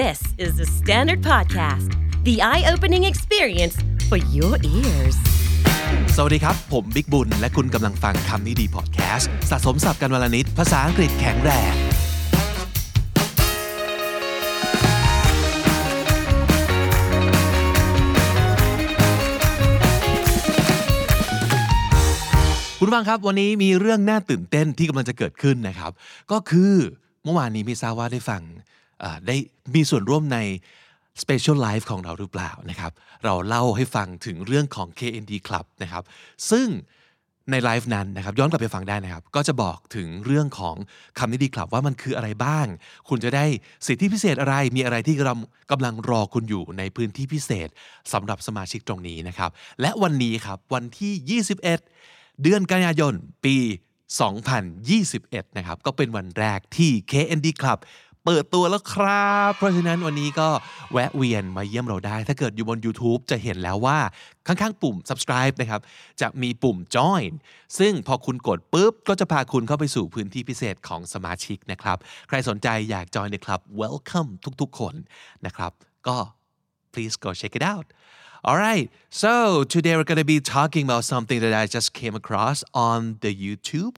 This is the Standard Podcast, the eye opening experience for your ears. สวัสดีครับ ผมบิ๊กบุญ และคุณกำลังฟังคำนี้ดีพอดแคสต์สะสมสับกันวลนิดภาษาอังกฤษแข็งแรงคุณฟังครับวันนี้มีเรื่องน่าตื่นเต้นที่กำลังจะเกิดขึ้นนะครับ ก็คือเมื่อวานนี้ไม่ทราบว่าได้ฟัง ได้มีส่วนร่วมใน Special Life ของเราหรือเปล่านะครับ เราเล่าให้ฟังถึงเรื่องของ KND Club นะครับ ซึ่งในไลฟ์นั้นนะครับย้อนกลับไปฟังได้นะครับ ก็จะบอกถึงเรื่องของคำนิดีคลับว่ามันคืออะไรบ้าง คุณจะได้สิทธิพิเศษอะไรมีอะไรที่กำลังกำลังรอคุณอยู่ในพื้นที่พิเศษสำหรับสมาชิกตรงนี้นะครับ และวันนี้ครับวันที่ 21 เดือนกันยายนปี 2021 นะครับ ก็เป็นวันแรกที่ KND Club เปิดตัวแล้วครับ เพราะฉะนั้นวันนี้ก็แวะเวียนมาเยี่ยมเราได้ ถ้าเกิดอยู่บน YouTube จะเห็นแล้วว่าข้างๆ ปุ่ม subscribe นะครับ จะมีปุ่ม join ซึ่งพอคุณกดปุ๊บ ก็จะพาคุณเข้าไปสู่พื้นที่พิเศษของสมาชิกนะครับ ใครสนใจอยาก join ในคลับ welcome ทุกๆ คนนะครับก็ please go check it out. All right, so today we're going to be talking about something that I just came across on the YouTube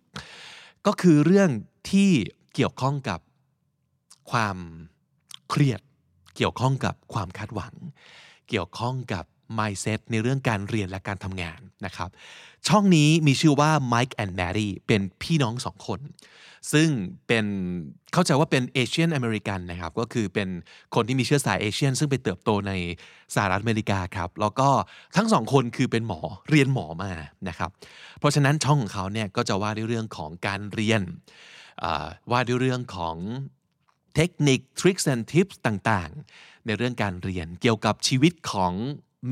ก็คือเรื่องที่เกี่ยวข้องกับ ความเครียดเกี่ยวข้องกับความคาดหวัง เกี่ยวข้องกับ mindset ในเรื่องการเรียนและการทำงานนะครับ ช่องนี้มีชื่อว่า Mike and Maddie เป็นพี่น้องสองคน ซึ่งเป็นเข้าใจว่าเป็นเอเชียนอเมริกันนะครับ ก็คือเป็นคนที่มีเชื้อสายเอเชียน ซึ่งไปเติบโตในสหรัฐอเมริกาครับ แล้วก็ทั้งสองคนคือเป็นหมอเรียนหมอมานะครับ เพราะฉะนั้นช่องของเขาเนี่ยก็จะว่าด้วยเรื่องของการเรียนว่าด้วยเรื่องของ เทคนิคทริคและทิปต่างๆ ในเรื่องการเรียนเกี่ยวกับชีวิตของ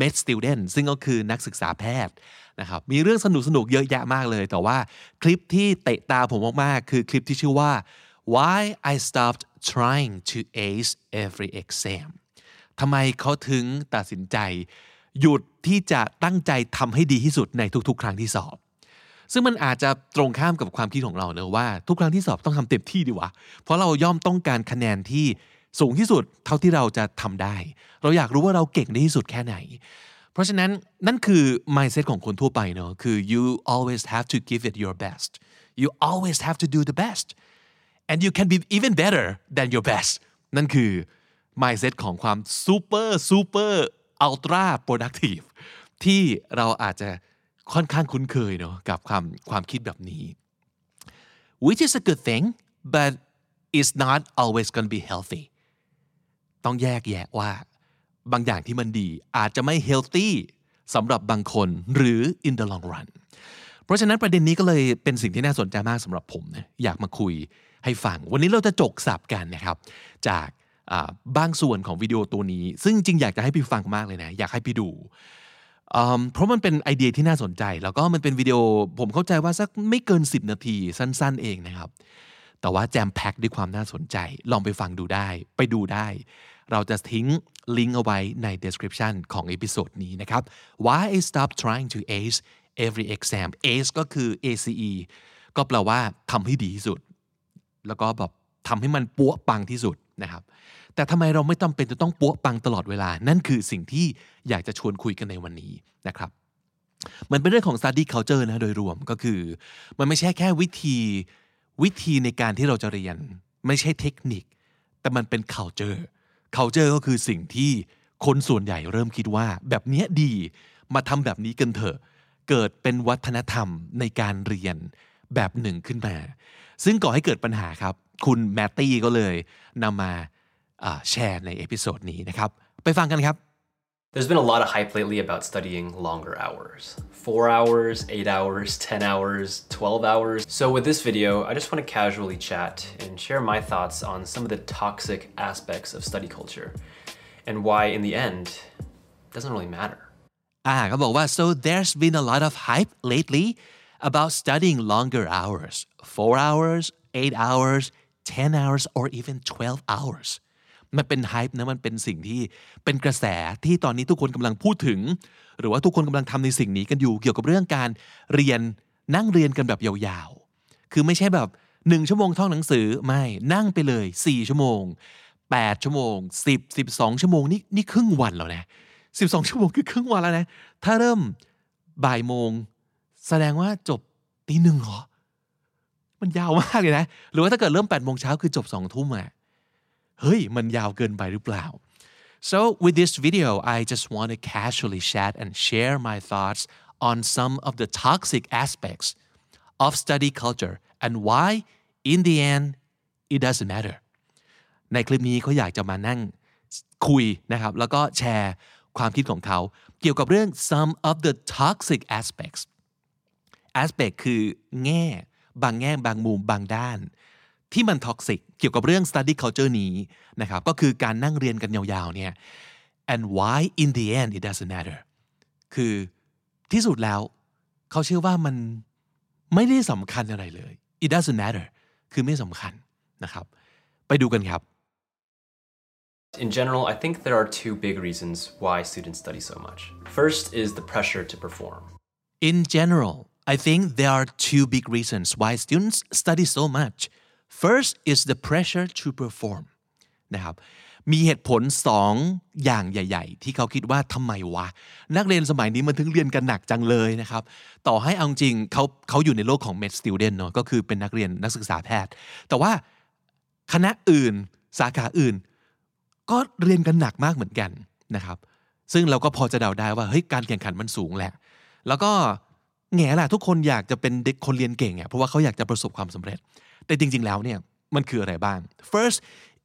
med student ซึ่งก็คือนักศึกษาแพทย์นะครับ มีเรื่องสนุกสนุกๆเยอะแยะมากเลย แต่ว่าคลิปที่เตะตาผมมากๆ คือคลิปที่ชื่อว่า why I stopped trying to ace every exam ทำไมเขาถึงตัดสินใจ หยุดที่จะตั้งใจทำให้ดีที่สุดในทุกๆ ครั้งที่สอบ ซึ่งมันอาจจะตรงข้ามกับความคิดของเราเนอะว่า ทุกครั้งที่สอบต้องทำเต็มที่ดีวะ เพราะเราย่อมต้องการคะแนนที่สูงที่สุดเท่าที่เราจะทำได้ เราอยากรู้ว่าเราเก่งได้ที่สุดแค่ไหน เพราะฉะนั้นนั่นคือ mindset ของคนทั่วไปเนอะคือ you always have to give it your best you always have to do the best and you can be even better than your best นั่นคือ mindset ของความ super super ultra productive ที่เราอาจจะ ค่อนข้างคุ้นเคยเนอะกับความความคิดแบบนี้ which is a good thing but it's not always going to be healthy ต้องแยกแยะว่า บางอย่างที่มันดีอาจจะไม่ healthy สำหรับบางคนหรือ in the long run เพราะฉะนั้นประเด็นนี้ก็เลยเป็นสิ่งที่น่าสนใจมากสำหรับผมนะอยากมาคุยให้ฟัง วันนี้เราจะจกสับกันนะครับ จากบางส่วนของวิดีโอตัวนี้ ซึ่งจริงอยากจะให้พี่ฟังมากเลยนะ อยากให้พี่ดู เพราะมันเป็นไอเดียที่น่าสนใจ แล้วก็มันเป็นวิดีโอผมเข้าใจว่าสักไม่เกิน 10 นาทีสั้น ๆ เองนะครับ แต่ว่า jam-packed ด้วยความน่าสนใจ ลองไปฟังดูได้ ไปดูได้ เราจะทิ้งลิงก์เอาไว้ใน description ของ episode นี้นะครับ Why I stop trying to ace every exam ace ก็คือ ACE ก็แปลว่าทำให้ดีที่สุด แล้วก็แบบทำให้มันปัวปังที่สุดนะครับ แต่ทำไมเราไม่จำเป็นจะต้องปัวปังตลอดเวลา นั่นคือสิ่งที่อยากจะชวนคุยกันในวันนี้นะครับมันเป็นเรื่องของ study culture นะโดยรวมก็คือ มันไม่ใช่แค่วิธีวิธีในการที่เราจะเรียน ไม่ใช่เทคนิค แต่มันเป็น culture culture ก็คือสิ่งที่คนส่วนใหญ่เริ่มคิดว่า แบบเนี้ยดีมาทำแบบนี้กันเถอะ เกิดเป็นวัฒนธรรมในการเรียนแบบหนึ่งขึ้นมา ซึ่งก่อให้เกิดปัญหาครับ คุณแมตตี้ก็เลยนำมา แชร์ในเอพิโซดนี้นะครับ ไปฟังกันครับ There's been a lot of hype lately about studying longer hours. Four hours, eight hours, 10 hours, 12 hours. So, with this video, I just want to casually chat and share my thoughts on some of the toxic aspects of study culture and why, in the end, it doesn't really matter. อ่าเขาบอกว่า so there's been a lot of hype lately about studying longer hours four hours eight hours 10 hours or even 12 hours มันเป็น hype นะมันเป็นสิ่งที่เป็นกระแสที่ตอนนี้ทุกคนกำลังพูดถึง หรือว่าทุกคนกำลังทำในสิ่งนี้กันอยู่เกี่ยวกับเรื่องการเรียนนั่งเรียนกันแบบยาวๆ คือไม่ใช่แบบหนึ่งชั่วโมงท่องหนังสือไม่นั่งไปเลย 4 ชั่วโมง 8 ชั่วโมง 10 12 ชั่วโมงนี่นี่ครึ่งวันแล้วนะ12 ชั่วโมงคือครึ่งวันแล้วนะ ถ้าเริ่มบ่ายโมง แสดงว่าจบตีหนึ่งเหรอ มันยาวมากเลยนะ หรือว่าถ้าเกิดเริ่ม8โมงเช้าคือจบ2ทุ่มอะ เฮ้ยมันยาวเกินไปหรือเปล่า so with this video I just want to casually chat and share my thoughts on some of the toxic aspects of study culture and why in the end it doesn't matter ในคลิปนี้เขาอยากจะมานั่งคุยนะครับ แล้วก็แชร์ความคิดของเขา เกี่ยวกับเรื่อง some of the toxic aspects aspect คือแง่ บางแง่บางมุมบางด้าน ที่มัน toxic เกี่ยวกับเรื่อง study culture นี้นะครับก็คือการนั่งเรียนกันยาวๆเนี่ย and why in the end it doesn't matter คือที่สุดแล้ว เขาเชื่อว่ามันไม่ได้สำคัญอะไรเลย it doesn't matter คือไม่สำคัญนะครับ ไปดูกันครับ In general, I think there are two big reasons why students study so much. First is the pressure to perform. In general, I think there are two big reasons why students study so much. First is the pressure to perform นะครับมีเหตุผลสองอย่างใหญ่ ๆ ที่เขาคิดว่าทำไมวะ นักเรียนสมัยนี้มันถึงเรียนกันหนักจังเลยนะครับ ต่อให้เอาจริงเขาเขาอยู่ในโลกของ med student เนาะก็คือเป็นนักเรียนนักศึกษาแพทย์ แต่ว่าคณะอื่นสาขาอื่น ก็เรียนกันหนักมากเหมือนกันนะครับ ซึ่งเราก็พอจะเดาได้ว่าเฮ้ยการแข่งขันมันสูงแหละ แล้วก็แง่แหละทุกคนอยากจะเป็นเด็กคนเรียนเก่งอะเพราะว่าเขาอยากจะประสบความสำเร็จ แต่จริงๆแล้วเนี่ยมันคืออะไรบ้าง first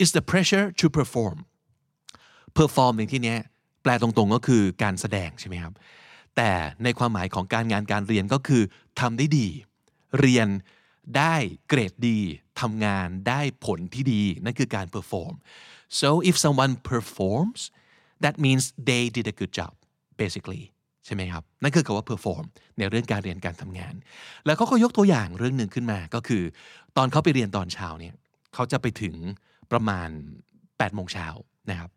is the pressure to perform perform ในที่นี้แปลตรงๆก็คือการแสดงใช่ไหมครับ แต่ในความหมายของการงานการเรียนก็คือทำได้ดี เรียนได้เกรดดีทำงานได้ผลที่ดี นั่นคือการ perform so if someone performs that means they did a good job basically ใช่ไหมครับ นั่นคือคำว่า perform ในเรื่องการเรียนการทำงาน แล้วเขาก็ยกตัวอย่างเรื่องหนึ่งขึ้นมาก็คือ ตอนเขาไปเรียนตอนเช้าเนี่ยเขาจะไปถึงประมาณ8โมงเช้านะครับ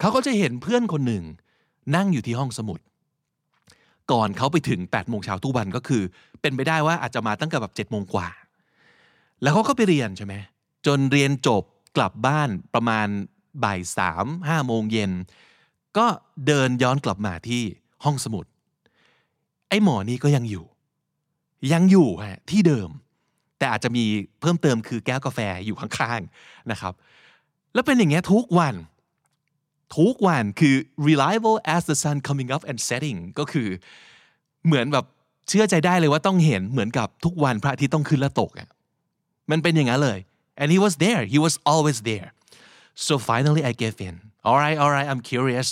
เขาก็จะเห็นเพื่อนคนหนึ่งนั่งอยู่ที่ห้องสมุด ก่อนเขาไปถึง8โมงเช้าทุกวันก็คือ เป็นไปได้ว่าอาจจะมาตั้งแต่แบบ7โมงกว่า แล้วเขาก็ไปเรียนใช่ไหมจนเรียนจบกลับบ้านประมาณบ่ายสามห้าโมงเย็นก็เดินย้อนกลับมาที่ ห้องสมุด ไอ้หมอนี่ก็ยังอยู่ ยังอยู่ฮะที่เดิม แต่อาจจะมีเพิ่มเติมคือแก้วกาแฟอยู่ข้างๆนะครับ แล้วเป็นอย่างเงี้ยทุกวันทุกวันคือ reliable as the sun coming up and setting ก็คือเหมือนแบบเชื่อใจได้เลยว่าต้องเห็นเหมือนกับทุกวันพระอาทิตย์ต้องขึ้นและตกอะมันเป็นอย่างนั้นเลย and he was there he was always there so finally I gave in all right all right I'm curious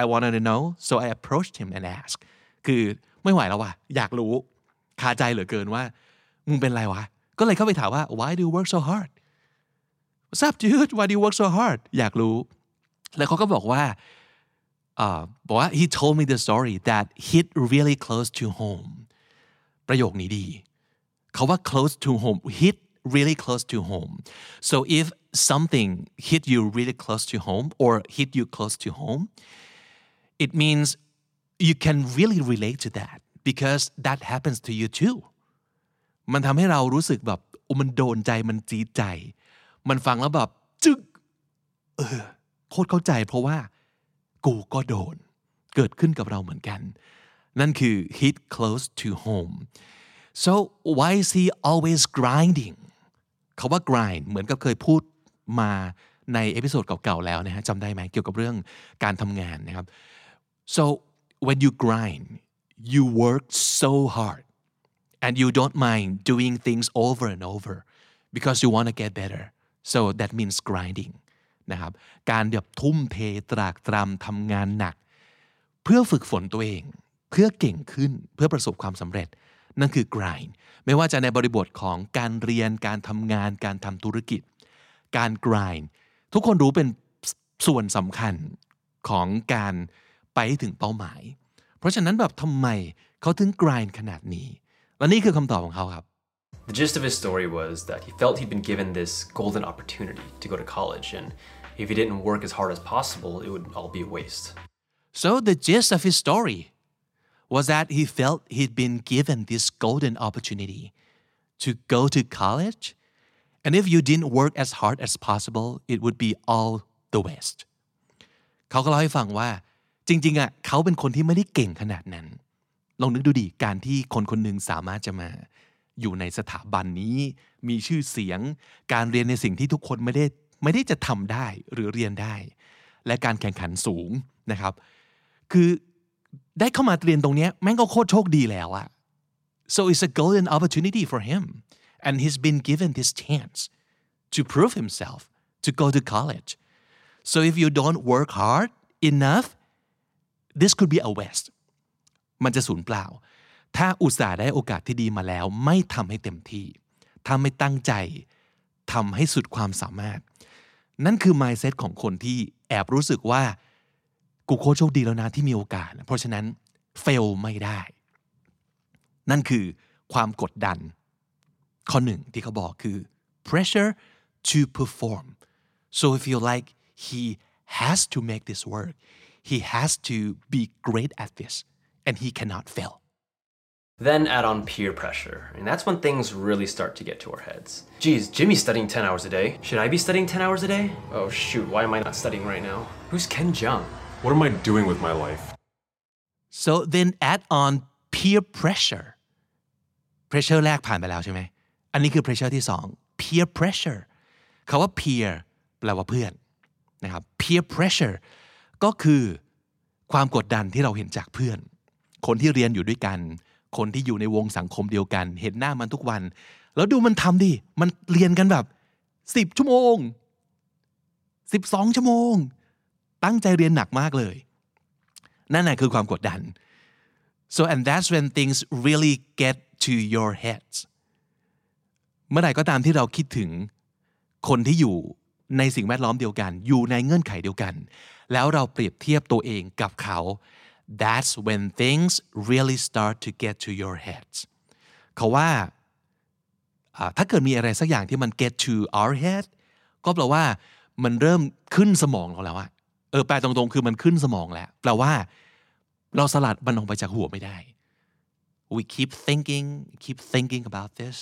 I wanted to know so I approached him and asked คือไม่ไหวแล้วว่ะอยากรู้คาใจเหลือเกินว่า มึงเป็นไรวะ ก็เลยเข้าไปถามว่า why do you work so hard what's up dude why do you work so hard อยากรู้ แล้วเขาก็บอกว่าบอกว่า he told me the story that hit really close to home ประโยคนี้ดีเขาว่า close to home hit really close to home so if something hit you really close to home or hit you close to home it means you can really relate to that because that happens to you too มันทำให้เรารู้สึกแบบมันโดนใจมันจี๊ดใจ มันฟังแล้วแบบจึ๊กเออโคตรเข้าใจเพราะว่ากูก็โดน เกิดขึ้นกับเราเหมือนกัน นั่นคือ hit close to home so why is he always grinding เขาว่า grind เหมือนกับเคยพูดมาใน episode เก่าๆแล้วนะฮะจำได้ไหมเกี่ยวกับเรื่องการทำงานนะครับ so when you grind you work so hard and you don't mind doing things over and over because you want to get better so that means grinding นะครับการแบบทุ่มเทตรากตรำทำงานหนัก เพื่อฝึกฝนตัวเอง เพื่อเก่งขึ้นเพื่อประสบความสำเร็จ นั่นคือ grind ไม่ว่าจะในบริบทของการเรียนการทำงานการทำธุรกิจ การ grind ทุกคนรู้เป็นส่วนสำคัญของการ ไปถึงเป้าหมาย เพราะฉะนั้นแบบทำไมเขาถึง grind ขนาดนี้ และนี่คือคำตอบของเขาครับ The gist of his story was that he felt he'd been given this golden opportunity to go to college, and if he didn't work as hard as possible, it would all be a waste. So the gist of his story was that he felt he'd been given this golden opportunity to go to college. And if you didn't work as hard as possible, it would be all the West เขาก็เล่าให้ฟังว่า จริงๆอะเขาเป็นคนที่ไม่ได้เก่งขนาดนั้น ลองนึกดูดิการที่คนคนหนึ่งสามารถจะมาอยู่ในสถาบันนี้ มีชื่อเสียง การเรียนในสิ่งที่ทุกคนไม่ได้ไม่ได้จะทำได้หรือเรียนได้ และการแข่งขันสูงนะครับ คือได้เข้ามาเรียนตรงนี้แม่งก็โคตรโชคดีแล้วอะ so it's a golden opportunity for him and he's been given this chance to prove himself to go to college so if you don't work hard enough this could be a waste มันจะสูญเปล่า ถ้าอุตส่าห์ได้โอกาสที่ดีมาแล้ว ไม่ทำให้เต็มที่ถ้าไม่ตั้งใจทำให้สุดความสามารถ นั่นคือ mindset ของคนที่แอบรู้สึกว่า กูโคโชคดีแล้วนะที่มีโอกาส เพราะฉะนั้น fail ไม่ได้ นั่นคือความกดดัน ข้อหนึ่งที่เขาบอกคือ pressure to perform so if you like he has to make this work he has to be great at this and he cannot fail Then add on peer pressure, and that's when things really start to get to our heads. Geez, Jimmy's studying 10 hours a day. Should I be studying 10 hours a day? Oh shoot, why am I not studying right now? Who's Ken Jung? What am I doing with my life? so then add on peer pressure pressure แรกผ่านไปแล้วใช่ไหม อันนี้คือ pressure ที่สอง peer pressure คาว่า peer แปลว่าเพื่อนนะครับ peer pressure ก็คือความกดดันที่เราเห็นจากเพื่อน คนที่เรียนอยู่ด้วยกัน คนที่อยู่ในวงสังคมเดียวกัน เห็นหน้ามันทุกวัน แล้วดูมันทำดิ มันเรียนกันแบบ10ชั่วโมง12ชั่วโมง ตั้งใจเรียนหนักมากเลย นั่นแหละคือความกดดัน so and that's when things really get to your heads เมื่อไหร่ก็ตามที่เราคิดถึงคนที่อยู่ ในสิ่งแวดล้อมเดียวกัน อยู่ในเงื่อนไขเดียวกัน แล้วเราเปรียบเทียบตัวเองกับเขา that's when things really start to get to your heads เขาว่าอ่าถ้าเกิดมีอะไรสักอย่างที่มัน get to our head ก็แปลว่ามันเริ่มขึ้นสมองเราแล้วอะเออแปลตรงๆคือมันขึ้นสมองแล้วแปลว่า เราสลัดมันออกไปจากหัวไม่ได้ we keep thinking keep thinking about this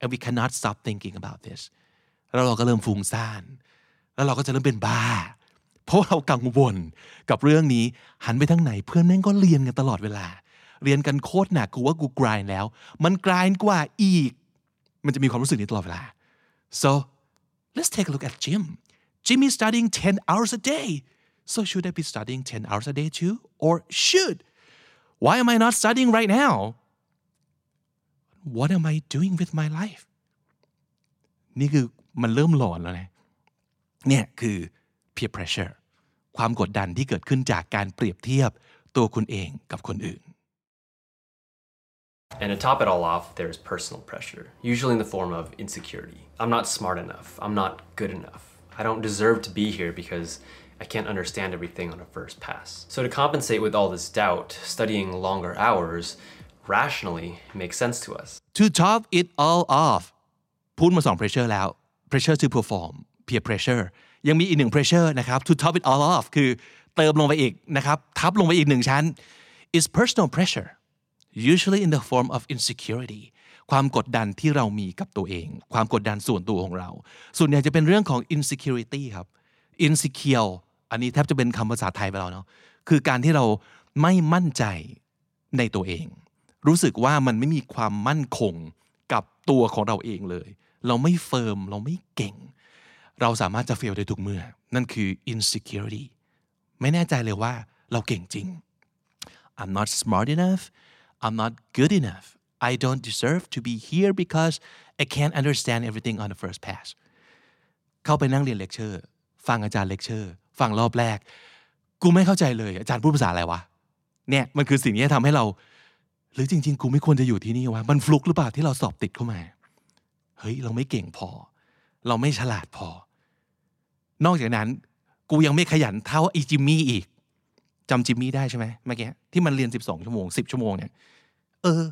and we cannot stop thinking about this แล้วเราก็เริ่มฟุ้งซ่าน แล้วเราก็จะเริ่มเป็นบ้า เพราะเรากังวลกับเรื่องนี้หันไปทางไหนเพื่อนแม่งก็เรียนกันตลอดเวลา เรียนกันโคตรหนักกูว่ากูกรายแล้ว มันกรายกว่าอีก มันจะมีความรู้สึกนี้ตลอดเวลา so let's take a look at Jim Jim is studying 10 hours a day so should I be studying 10 hours a day too or should why am I not studying right now what am I doing with my life นี่คือ มันเริ่มหลอนแล้วนะเนี่ยคือ peer pressure ความกดดันที่เกิดขึ้นจากการเปรียบเทียบตัวคุณเองกับคนอื่น And to top it all off, there's personal pressure, usually in the form of insecurity. I'm not smart enough. I'm not good enough. I don't deserve to be here because I can't understand everything on a first pass. So, to compensate with all this doubt, studying longer hours rationally makes sense to us. to top it all off พูดมาสอง pressure แล้ว pressure to perform peer pressure ยังมีอีกหนึ่ง pressure นะครับ to top it all off คือเติมลงไปอีกนะครับ ทับลงไปอีกหนึ่งชั้น is personal pressure usually in the form of insecurity ความกดดันที่เรามีกับตัวเอง ความกดดันส่วนตัวของเรา ส่วนใหญ่จะเป็นเรื่องของ insecurity ครับ insecure อันนี้แทบจะเป็นคำภาษาไทยไปแล้วเนาะ คือการที่เราไม่มั่นใจในตัวเอง รู้สึกว่ามันไม่มีความมั่นคงกับตัวของเราเองเลย เราไม่เฟิร์ม เราไม่เก่ง เราสามารถจะเฟลได้ทุกเมื่อ นั่นคือ insecurity ไม่แน่ใจเลยว่าเราเก่งจริง I'm not smart enough I'm not good enough I don't deserve to be here because I can't understand everything on the first pass เข้าไปนั่งเรียนเลคเชอร์ ฟังอาจารย์เลคเชอร์ ฟังรอบแรก กูไม่เข้าใจเลย อาจารย์พูดภาษาอะไรวะ เนี่ยมันคือสิ่งที่ทำให้เรา หรือจริง ๆ กูไม่ควรจะอยู่ที่นี่วะ มันฟลุกหรือเปล่าที่เราสอบติดเข้ามา เฮ้ยเราไม่เก่งพอ เราไม่ฉลาดพอ นอกจากนั้น กูยังไม่ขยันเท่าไอจิมมี่อีกจำจิมมี่ได้ใช่ไหมเมื่อกี้ที่มันเรียน 12 ชั่วโมง 10 ชั่วโมงเนี่ยเออ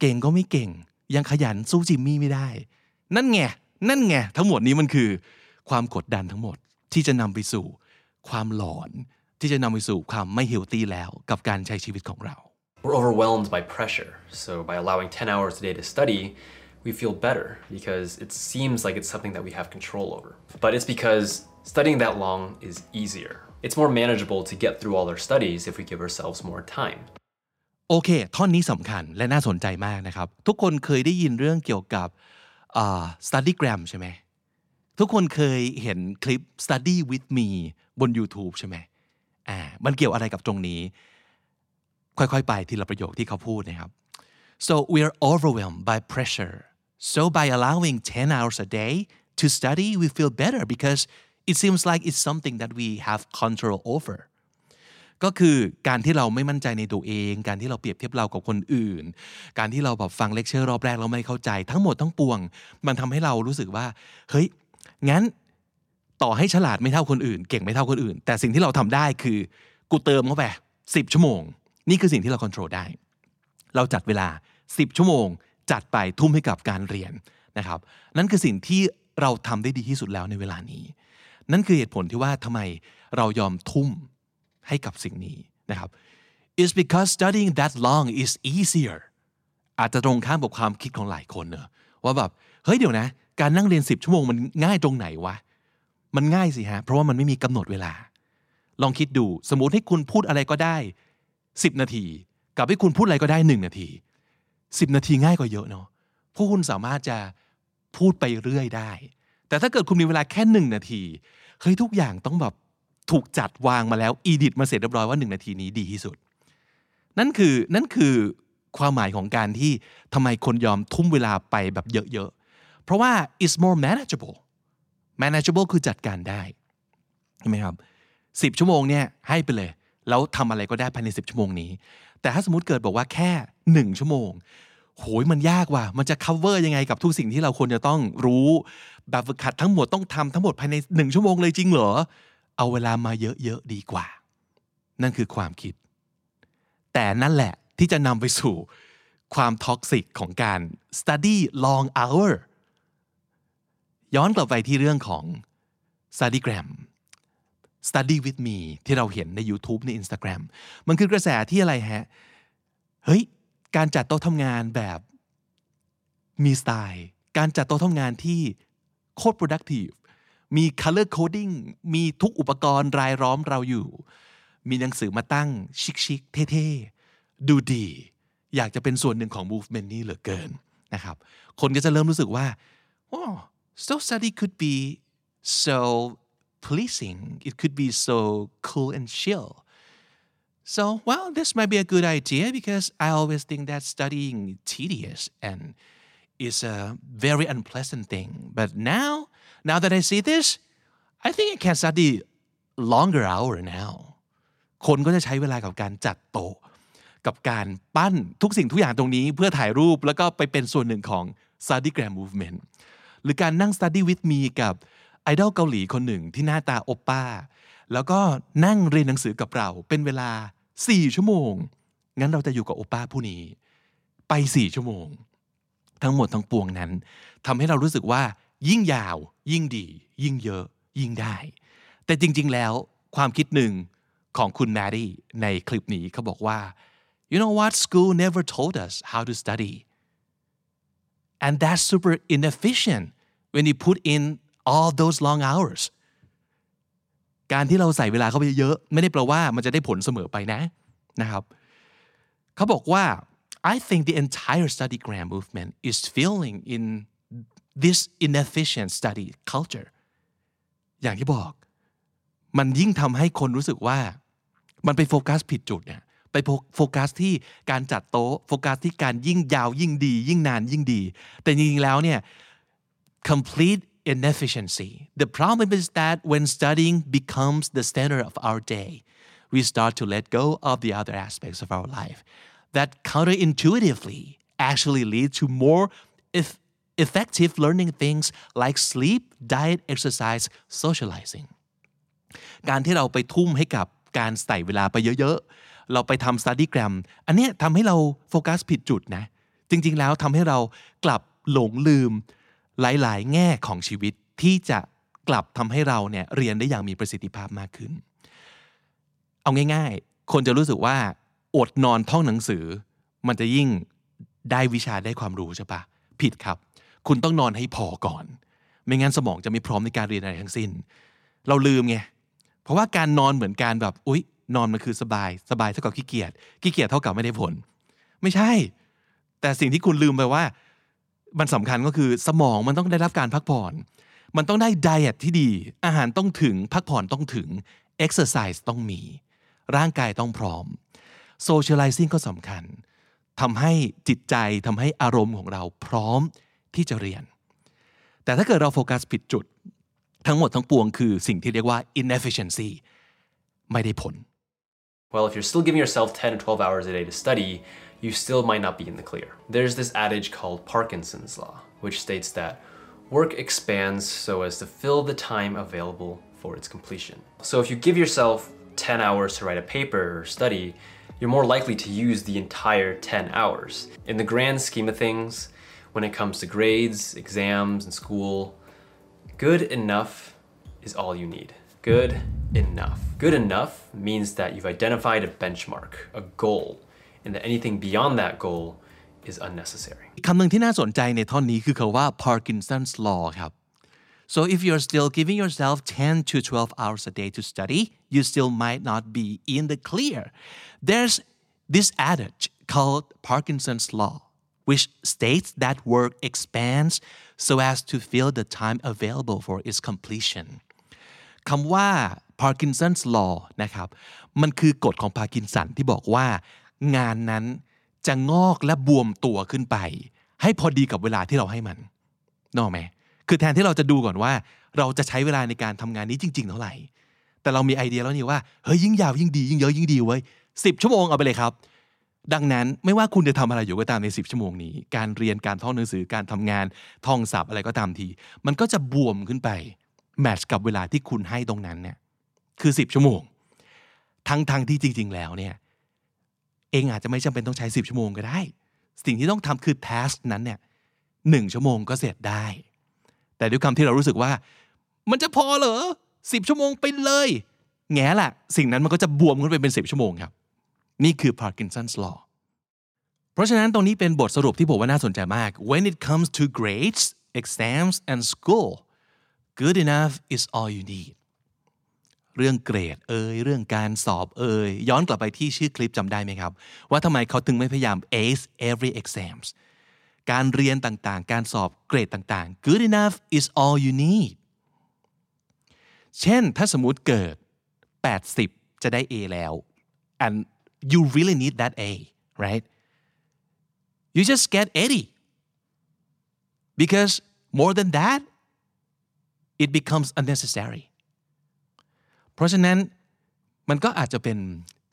เก่งก็ไม่เก่ง ยังขยันสู้จิมมี่ไม่ได้ นั่นไงนั่นไงทั้งหมดนี้มันคือ ความกดดันทั้งหมดที่จะนำไปสู่ ความหลอนที่จะนำไปสู่ความไม่เฮลตี้แล้วกับการใช้ชีวิตของเรา We're overwhelmed by pressure. So, by allowing 10 hours a day to study, we feel better because it seems like it's something that we have control over. But it's because Studying that long is easier. It's more manageable to get through all our studies if we give ourselves more time. โอเค ท่อนนี้สำคัญและน่าสนใจมากนะครับ ทุกคนเคยได้ยินเรื่องเกี่ยวกับ studygram ใช่ไหม ทุกคนเคยเห็นคลิป study with me บน YouTube ใช่ไหมอ่า มันเกี่ยวอะไรกับตรงนี้ ค่อยๆ ไปทีละประโยคที่เขาพูดนะครับ so we are overwhelmed by pressure so by allowing 10 hours a day to study we feel better because it seems like it's something that we have control over ก็คือการที่เราไม่มั่นใจในตัวเอง การที่เราเปรียบเทียบเรากับคนอื่น การที่เราแบบฟังเลคเชอร์รอบแรกเราไม่เข้าใจ ทั้งหมดทั้งปวง มันทำให้เรารู้สึกว่า เฮ้ย งั้นต่อให้ฉลาดไม่เท่าคนอื่น เก่งไม่เท่าคนอื่น แต่สิ่งที่เราทำได้คือ กูเติมเข้าไปสิบชั่วโมง นี่คือสิ่งที่เราควบคุมได้ เราจัดเวลา 10 ชั่วโมง จัดไปทุ่มให้กับการเรียนนะครับ นั่นคือสิ่งที่เราทำได้ดีที่สุดแล้วในเวลานี้ นั่นคือเหตุผลที่ว่าทำไมเรายอมทุ่มให้กับสิ่งนี้นะครับ is because studying that long is easier อาจจะตรงข้ามกับความคิดของหลายคนเนอะว่าแบบเฮ้ยเดี๋ยวนะ การนั่งเรียน 10 ชั่วโมงมันง่ายตรงไหนวะ มันง่ายสิฮะ เพราะว่ามันไม่มีกำหนดเวลา ลองคิดดูสมมติให้คุณพูดอะไรก็ได้ 10 นาที กับให้คุณพูดอะไรก็ได้ 1 นาที 10 นาทีง่ายกว่าเยอะเนาะพราะคุณสามารถจะพูดไปเรื่อยได้ แต่ถ้าเกิดคุณมีเวลาแค่หนึ่งนาทีเฮ้ยทุกอย่างต้องแบบถูกจัดวางมาแล้วอีดิทมาเสร็จเรียบร้อยว่าหนึ่งนาทีนี้ดีที่สุด นั่นคือนั่นคือความหมายของการที่ทำไมคนยอมทุ่มเวลาไปแบบเยอะๆ เพราะว่า it's more manageable manageable คือจัดการได้ใช่ไหมครับสิบชั่วโมงเนี่ยให้ไปเลย แล้วทำอะไรก็ได้ภายในสิบชั่วโมงนี้ แต่ถ้าสมมติเกิดบอกว่าแค่หนึ่งชั่วโมง โหยมันยากว่ะ มันจะ cover ยังไงกับทุกสิ่งที่เราควรจะต้องรู้แบบฝึกหัดทั้งหมดต้องทำทั้งหมดภายในหนึ่งชั่วโมงเลยจริงเหรอ เอาเวลามาเยอะๆดีกว่า นั่นคือความคิด แต่นั่นแหละที่จะนำไปสู่ความท็อกซิกของการ study long hour ย้อนกลับไปที่เรื่องของ studygram study with me ที่เราเห็นใน YouTube ใน Instagram มันคือกระแสที่อะไรฮะ เฮ้ย การจัดโต๊ะทำงานแบบมีสไตล์ การจัดโต๊ะทำงานที่โคตร productive มี color coding มีทุกอุปกรณ์รายล้อมเราอยู่ มีหนังสือมาตั้ง ชิคๆเท่ๆ ดูดี อยากจะเป็นส่วนหนึ่งของ movement นี้เหลือเกินนะครับ คนก็จะเริ่มรู้สึกว่า oh so study could be so pleasing it could be so cool and chill so well this might be a good idea because I always think that studying is tedious and is a very unpleasant thing but now now that I see this I think I can study longer hour now คนก็จะใช้เวลากับการจัดโต๊ะกับการปั้นทุกสิ่งทุกอย่างตรงนี้เพื่อถ่ายรูปแล้วก็ไปเป็นส่วนหนึ่งของ Studygram Movement หรือการนั่ง Study with me กับ ไอดอลเกาหลีคนหนึ่งที่หน้าตาโอปป้า แล้วก็นั่งเรียนหนังสือกับเราเป็นเวลา 4 ชั่วโมง งั้นเราจะอยู่กับโอปป้าผู้นี้ ไป 4 ชั่วโมง ทั้งหมดทั้งปวงนั้นทำให้เรารู้สึกว่า ยิ่งยาว ยิ่งดี ยิ่งเยอะ ยิ่งได้ แต่จริง ๆ แล้วความคิดหนึ่งของคุณแมรี่ในคลิปนี้เขาบอกว่า you know what school never told us how to study and that's super inefficient when you put in all those long hours การที่เราใส่เวลาเข้าไปเยอะไม่ได้แปลว่ามันจะได้ผลเสมอไปนะนะครับเขาบอกว่า I think the entire studygram movement is feeling in this inefficient study culture อย่างที่บอก มันยิ่งทำให้คนรู้สึกว่า มันไปโฟกัสผิดจุดเนี่ยไปโฟกัสที่การจัดโต๊ะโฟกัสที่การยิ่งยาวยิ่งดี ยิ่งนานยิ่งดี แต่จริงๆแล้วเนี่ย complete inefficiency the problem is that when studying becomes the center of our day we start to let go of the other aspects of our life that counterintuitively actually lead to more if effective learning things like sleep diet exercise socializing การที่เราไปทุ่มให้กับการใส่เวลาไปเยอะๆ เราไปทำ studygram อันเนี้ยทำให้เราโฟกัสผิดจุดนะ จริงๆ แล้วทำให้เรากลับหลงลืม หลาย ๆ แง่ของชีวิตที่จะกลับทำให้เราเนี่ยเรียนได้อย่างมีประสิทธิภาพมากขึ้น เอาง่าย ๆ คนจะรู้สึกว่าอดนอนท่องหนังสือ มันจะยิ่งได้วิชาได้ความรู้ใช่ปะผิดครับ คุณต้องนอนให้พอก่อน ไม่งั้นสมองจะไม่พร้อมในการเรียนอะไรทั้งสิ้น เราลืมไงเพราะว่าการนอนเหมือนการแบบอุ๊ย นอนมันคือสบายสบายเท่ากับขี้เกียจขี้เกียจเท่ากับไม่ได้ผล ไม่ใช่ แต่สิ่งที่คุณลืมไปว่า มันสำคัญก็คือสมองมันต้องได้รับการพักผ่อน มันต้องได้ diet ที่ดี อาหารต้องถึงพักผ่อนต้องถึงเอ็กซ์ไซส์ต้องมี ร่างกายต้องพร้อม socializing ก็สำคัญทำให้จิตใจทำให้อารมณ์ของเราพร้อมที่จะเรียน แต่ถ้าเกิดเราโฟกัสผิดจุด ทั้งหมดทั้งปวงคือสิ่งที่เรียกว่า inefficiency ไม่ได้ผล Well, if you're still giving yourself 10 or 12 hours a day to study, you still might not be in the clear. There's this adage called Parkinson's Law, which states that work expands so as to fill the time available for its completion. So if you give yourself 10 hours to write a paper or study, you're more likely to use the entire 10 hours. In the grand scheme of things, when it comes to grades, exams, and school, good enough is all you need. Good enough. Good enough means that you've identified a benchmark, a goal, and that anything beyond that goal is unnecessary. คำหนึ่งที่น่าสนใจในท่อนนี้คือคาว่า Parkinson's law ครับ so if you're still giving yourself 10 to 12 hours a day to study you still might not be in the clear there's this adage called Parkinson's law which states that work expands so as to fill the time available for its completion คำว่า Parkinson's law นะครับ มันคือกฎของพาร์กินสันที่บอกว่า งานนั้นจะงอกและบวมตัวขึ้นไป ให้พอดีกับเวลาที่เราให้มันนอกไหมคือแทนที่เราจะดูก่อนว่า เราจะใช้เวลาในการทำงานนี้จริง ๆ เท่าไหร่ แต่เรามีไอเดียแล้วนี่ว่าเฮ้ยยิ่งยาวยิ่งดียิ่งเยอะยิ่งดีเว้ยสิบชั่วโมงเอาไปเลยครับ ดังนั้นไม่ว่าคุณจะทำอะไรอยู่ก็ตามใน 10 ชั่วโมงนี้ การเรียนการท่องหนังสือการทำงานท่องศัพท์อะไรก็ตามที มันก็จะบวมขึ้นไปแมทช์กับเวลาที่คุณให้ตรงนั้นเนี่ยคือ 10 ชั่วโมง ทั้งทงที่จริง ๆ แล้วเนี่ย เองอาจจะไม่จำเป็นต้องใช้ 10 ชั่วโมงก็ได้ สิ่งที่ต้องทำคือแทสนั้นเนี่ยหนึ่งชั่วโมงก็เสร็จได้ แต่ด้วยคำที่เรารู้สึกว่า มันจะพอเหรอสิบชั่วโมงไปเลย แง่ละสิ่งนั้นมันก็จะบวมขึ้นไปเป็นสิบชั่วโมงครับ นี่คือ Parkinson's law เพราะฉะนั้นตรงนี้เป็นบทสรุปที่ผมว่าน่าสนใจมาก when it comes to grades exams and school good enough is all you need เรื่องเกรดเอ่ยเรื่องการสอบเอ่ยย้อนกลับไปที่ชื่อคลิปจำได้ไหมครับ ว่าทำไมเขาถึงไม่พยายาม ace every exams การเรียนต่างๆ การสอบเกรดต่างๆ good enough is all you need เช่นถ้าสมมติเกิด 80 จะได้ A แล้ว and you really need that A right you just get 80 because more than that it becomes unnecessary ราะฉะนั้นมันก็อาจจะเป็น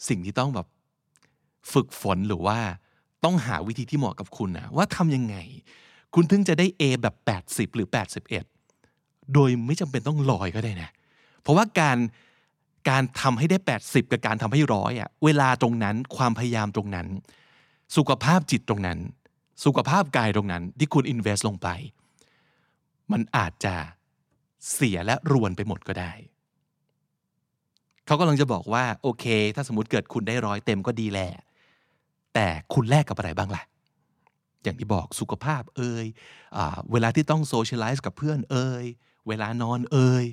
สิ่งที่ต้องแบบฝึกฝนหรือว่าต้องหาวิธีที่เหมาะกับคุณนะว่าทำยังไง คุณถึงจะได้ A แบบ 80 หรือ 81 โดยไม่จำเป็นต้องลอยก็ได้นะ เพราะว่าการการทำให้ได้ 80 กับการทำให้ร้อยอะเวลาตรงนั้นความพยายามตรงนั้น สุขภาพจิตตรงนั้น สุขภาพกายตรงนั้น ที่คุณ invest ลงไป มันอาจจะเสียและรวนไปหมดก็ได้ เขากำลังจะบอกว่าโอเค ถ้าสมมติเกิดคุณได้ร้อยเต็มก็ดีแหละแต่คุณแลกกับอะไรบ้างล่ะ อย่างที่บอกสุขภาพเอ่ยเวลาที่ต้องโซเชียลไลซ์กับเพื่อนเอ่ยเวลานอนเอ่ย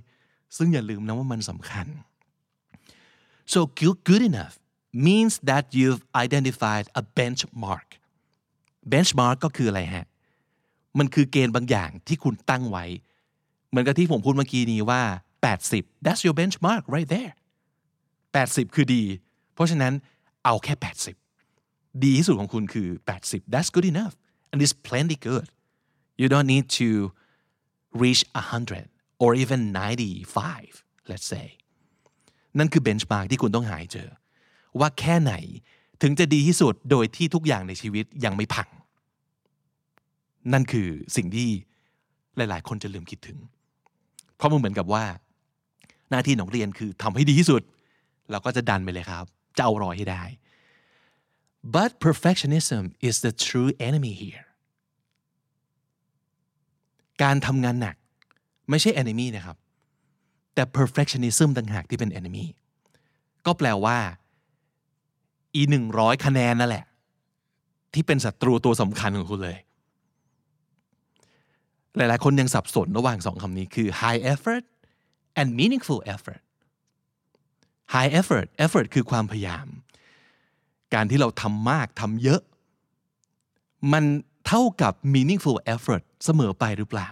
ซึ่งอย่าลืมนะว่ามันสำคัญ so good good enough means that you've identified a benchmark benchmark ก็คืออะไรฮะ มันคือเกณฑ์บางอย่างที่คุณตั้งไว้ เหมือนกับที่ผมพูดเมื่อกี้นี้ว่า 80 that's your benchmark right there 80 คือดี เพราะฉะนั้นเอาแค่ 80 ดีที่สุดของคุณคือ 80 that's good enough and it's plenty good you don't need to reach 100 or even 95 let's say นั่นคือ benchmark ที่คุณต้องหาเจอ ว่าแค่ไหนถึงจะดีที่สุดโดยที่ทุกอย่างในชีวิตยังไม่พัง นั่นคือสิ่งที่หลาย ๆ คนจะลืมคิดถึง เพราะมันเหมือนกับว่า หน้าที่ของเรียนคือทำให้ดีที่สุด เราก็จะดันไปเลยครับ จะเอารอยให้ได้ but perfectionism is the true enemy here การทำงานหนักไม่ใช่ enemy นะครับ แต่ perfectionism ต่างหากที่เป็น enemy ก็แปลว่าอีหนึ่งร้อยคะแนนนั่นแหละ ที่เป็นศัตรูตัวสำคัญของคุณเลย หลายๆ คนยังสับสนระหว่างสองคำนี้คือ high effort and meaningful effort high effort effort คือความพยายาม การที่เราทำมากทำเยอะ มันเท่ากับ meaningful effort เสมอไปหรือเปล่า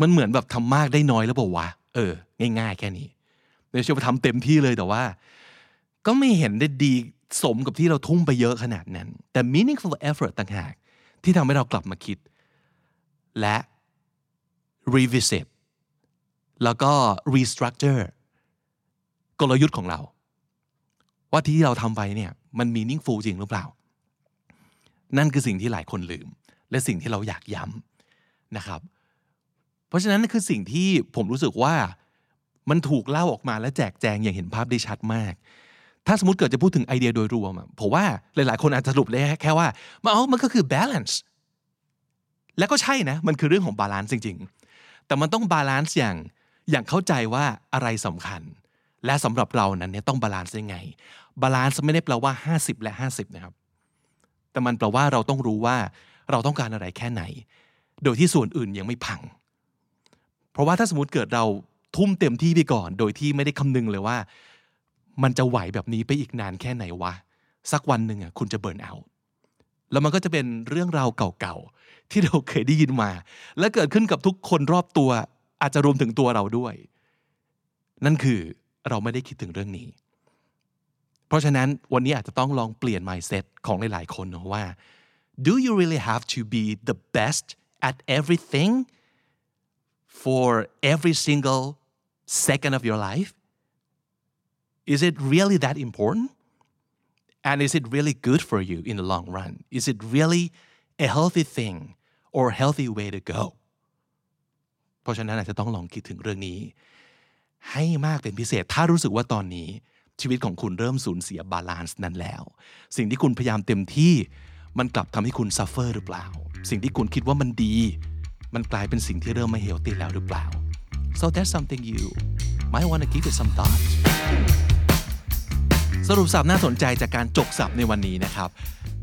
มันเหมือนแบบทำมากได้น้อยแล้วบอกว่าเออ ง่าย ๆ แค่นี้เดี๋ยวจะทำเต็มที่เลยแต่ว่า ก็ไม่เห็นได้ดีสมกับที่เราทุ่มไปเยอะขนาดนั้น แต่ meaningful effort ต่างหาก ที่ทำให้เรากลับมาคิด และ revisit แล้วก็ restructure กลยุทธ์ของเรา ว่าที่เราทำไปเนี่ยมัน meaningful จริงหรือเปล่า นั่นคือสิ่งที่หลายคนลืม และสิ่งที่เราอยากย้ำนะครับ เพราะฉะนั้นนั่คือสิ่งที่ผมรู้สึกว่ามันถูกเล่าออกมาและแจกแจงอย่างเห็นภาพได้ชัดมาก ถ้าสมมติเกิดจะพูดถึงไอเดียโดยรวมผมว่าหลาย ๆ คนอาจจะสรุปได้แค่ว่ามันอ๋อมันก็คือ balance และก็ใช่นะ มันคือเรื่องของ balance จริง ๆ แต่มันต้อง balance อย่างอย่างเข้าใจว่าอะไรสำคัญ และสำหรับเรานั้นเนี่ยต้อง balance ยังไง balance ไม่ได้แปลว่า 50 และ 50 นะครับ แต่มันแปลว่าเราต้องรู้ว่าเราต้องการอะไรแค่ไหน โดยที่ส่วนอื่นยังไม่พัง เพราะว่าถ้าสมมติเกิดเราทุ่มเต็มที่ไปก่อน โดยที่ไม่ได้คำนึงเลยว่า มันจะไหวแบบนี้ไปอีกนานแค่ไหนวะ สักวันหนึ่งอะคุณจะเบิร์นเอาท์แล้วมันก็จะเป็นเรื่องราวเก่าๆ ที่เราเคยได้ยินมา และเกิดขึ้นกับทุกคนรอบตัว อาจจะรวมถึงตัวเราด้วย นั่นคือ เราไม่ได้คิดถึงเรื่องนี้ เพราะฉะนั้นวันนี้อาจจะต้องลองเปลี่ยน mindset ของหลายๆ คนนะว่า do you really have to be the best at everything for every single second of your life is it really that important and is it really good for you in the long run is it really a healthy thing or healthy way to go เพราะฉะนั้นอาจจะต้องลองคิดถึงเรื่องนี้ ให้มากเป็นพิเศษ ถ้ารู้สึกว่าตอนนี้ ชีวิตของคุณเริ่มสูญเสีย balance นั้นแล้ว สิ่งที่คุณพยายามเต็มที่มันกลับทำให้คุณ suffer หรือเปล่า สิ่งที่คุณคิดว่ามันดี มันกลายเป็นสิ่งที่เริ่มไม่เฮลตี้แล้วหรือเปล่า so that's something you might want to give it some thought สรุปสับน่าสนใจจากการจกสับในวันนี้นะครับ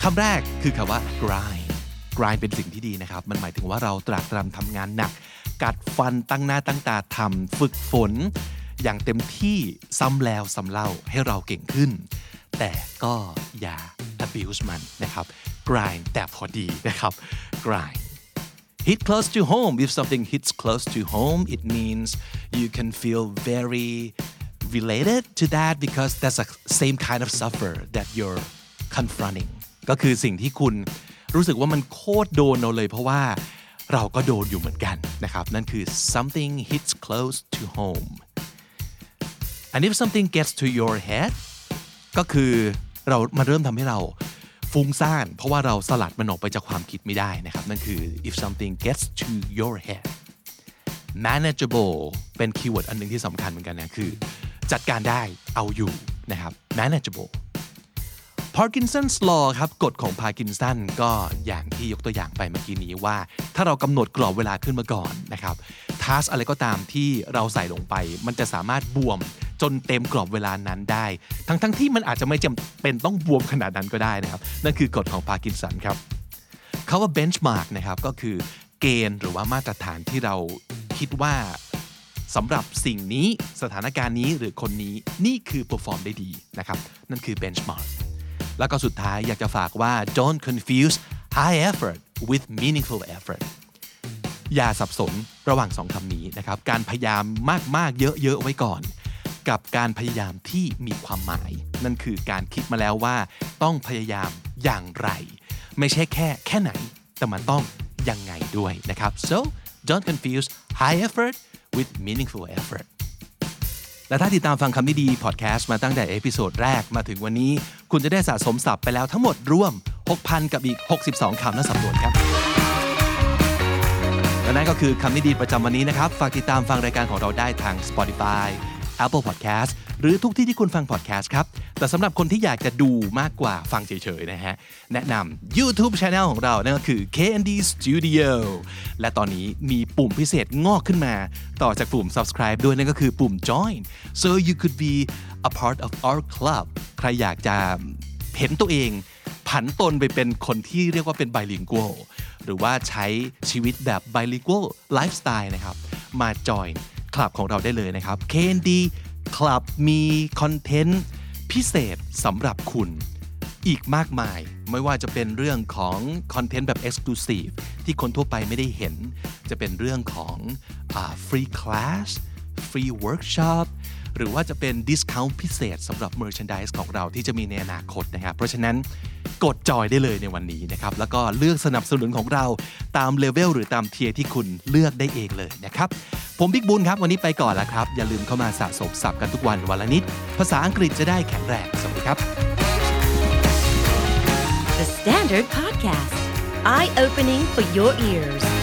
คำแรกคือคำว่า grind grind เป็นสิ่งที่ดีนะครับ มันหมายถึงว่าเราตรากตรำทำงานหนัก กัดฟันตั้งหน้าตั้งตาทำฝึกฝน อย่างเต็มที่ซ้ำแล้วซ้ำเล่าให้เราเก่งขึ้น แต่ก็อย่า abuse มันนะครับ grind แต่พอดีนะครับ grind hit close to home if something hits close to home it means you can feel very related to that because that's a same kind of suffer that you're confronting ก็คือสิ่งที่คุณรู้สึกว่ามันโคตรโดนเราเลยเพราะว่า เราก็โดนอยู่เหมือนกันนะครับ นั่นคือ something hits close to home and if something gets to your head ก็คือเรามันเริ่มทำให้เราฟุ้งซ่าน เพราะว่าเราสลัดมันออกไปจากความคิดไม่ได้นะครับ นั่นคือ if something gets to your head manageable เป็นคีย์เวิร์ดอันหนึงที่สำคัญเหมือนกันนะคือ จัดการได้เอาอยู่นะครับ manageable Parkinson's law ครับกฎของพาร์กินสันก็อย่างที่ยกตัวอย่างไปเมื่อกี้นี้ว่า ถ้าเรากำหนดกรอบเวลาขึ้นมาก่อนนะครับtask อะไรก็ตามที่เราใส่ลงไป มันจะสามารถบวมจนเต็มกรอบเวลานั้นได้ ทั้งๆที่มันอาจจะไม่จำเป็นต้องบวมขนาดนั้นก็ได้นะครับ นั่นคือกฎของพาร์กินสันครับคำว่า benchmark นะครับก็คือเกณฑ์หรือว่ามาตรฐานที่เราคิดว่าสำหรับสิ่งนี้สถานการณ์นี้หรือคนนี้นี่คือ perform ได้ดีนะครับ นั่นคือ benchmark แล้วก็สุดท้ายอยากจะฝากว่า don't confuse high effort with meaningful effort อย่าสับสนระหว่างสองคำนี้นะครับ การพยายามมาก ๆ เยอะ ๆ ไว้ก่อน กับการพยายามที่มีความหมาย นั่นคือการคิดมาแล้วว่า ต้องพยายามอย่างไร ไม่ใช่แค่แค่ไหน แต่มันต้องยังไงด้วยนะครับ so don't confuse high effort with meaningful effort และถ้าติดตามฟังคำนี้ดีพอดแคสต์มาตั้งแต่ episode แรกมาถึงวันนี้ คุณจะได้สะสมศัพท์ไปแล้วทั้งหมดรวม 6,000 กับอีก 62 คำและสำนวนครับและนั่นก็คือคำนี้ดีประจำวันนี้นะครับ ฝากติดตามฟังรายการของเราได้ทาง Spotify Apple Podcast หรือทุกที่ที่คุณฟัง podcast ครับ แต่สำหรับคนที่อยากจะดูมากกว่าฟังเฉยๆนะฮะ แนะนำ YouTube Channel ของเรานั่นก็คือ KND Studio และตอนนี้มีปุ่มพิเศษงอกขึ้นมา ต่อจากปุ่ม subscribe ด้วยนั่นก็คือปุ่ม join so you could be a part of our club ใครอยากจะเห็นตัวเอง ผันตนไปเป็นคนที่เรียกว่าเป็น bilingual หรือว่าใช้ชีวิตแบบ bilingual lifestyle นะครับ มา join คลับของเราได้เลยนะครับ KND Club มีคอนเทนต์พิเศษสำหรับคุณอีกมากมาย ไม่ว่าจะเป็นเรื่องของคอนเทนต์แบบ Exclusive ที่คนทั่วไปไม่ได้เห็น จะเป็นเรื่องของ free class free workshop หรือว่าจะเป็นดิส count พิเศษสำหรับ Merchandise ของเราที่จะมีในอนาคตนะครับเพราะฉะนั้น กดจอยได้เลยในวันนี้นะครับแล้วก็เลือกสนับสนุนของเราตาม level หรือตาม tier ที่คุณเลือกได้เองเลยนะครับผมบิ๊กบุญครับวันนี้ไปก่อนแล้วครับ อย่าลืมเข้ามาสะสมศัพท์กันทุกวันวันละนิด ภาษาอังกฤษจะได้แข็งแรงสวัสดีครับ The Standard Podcast, eye opening for your ears.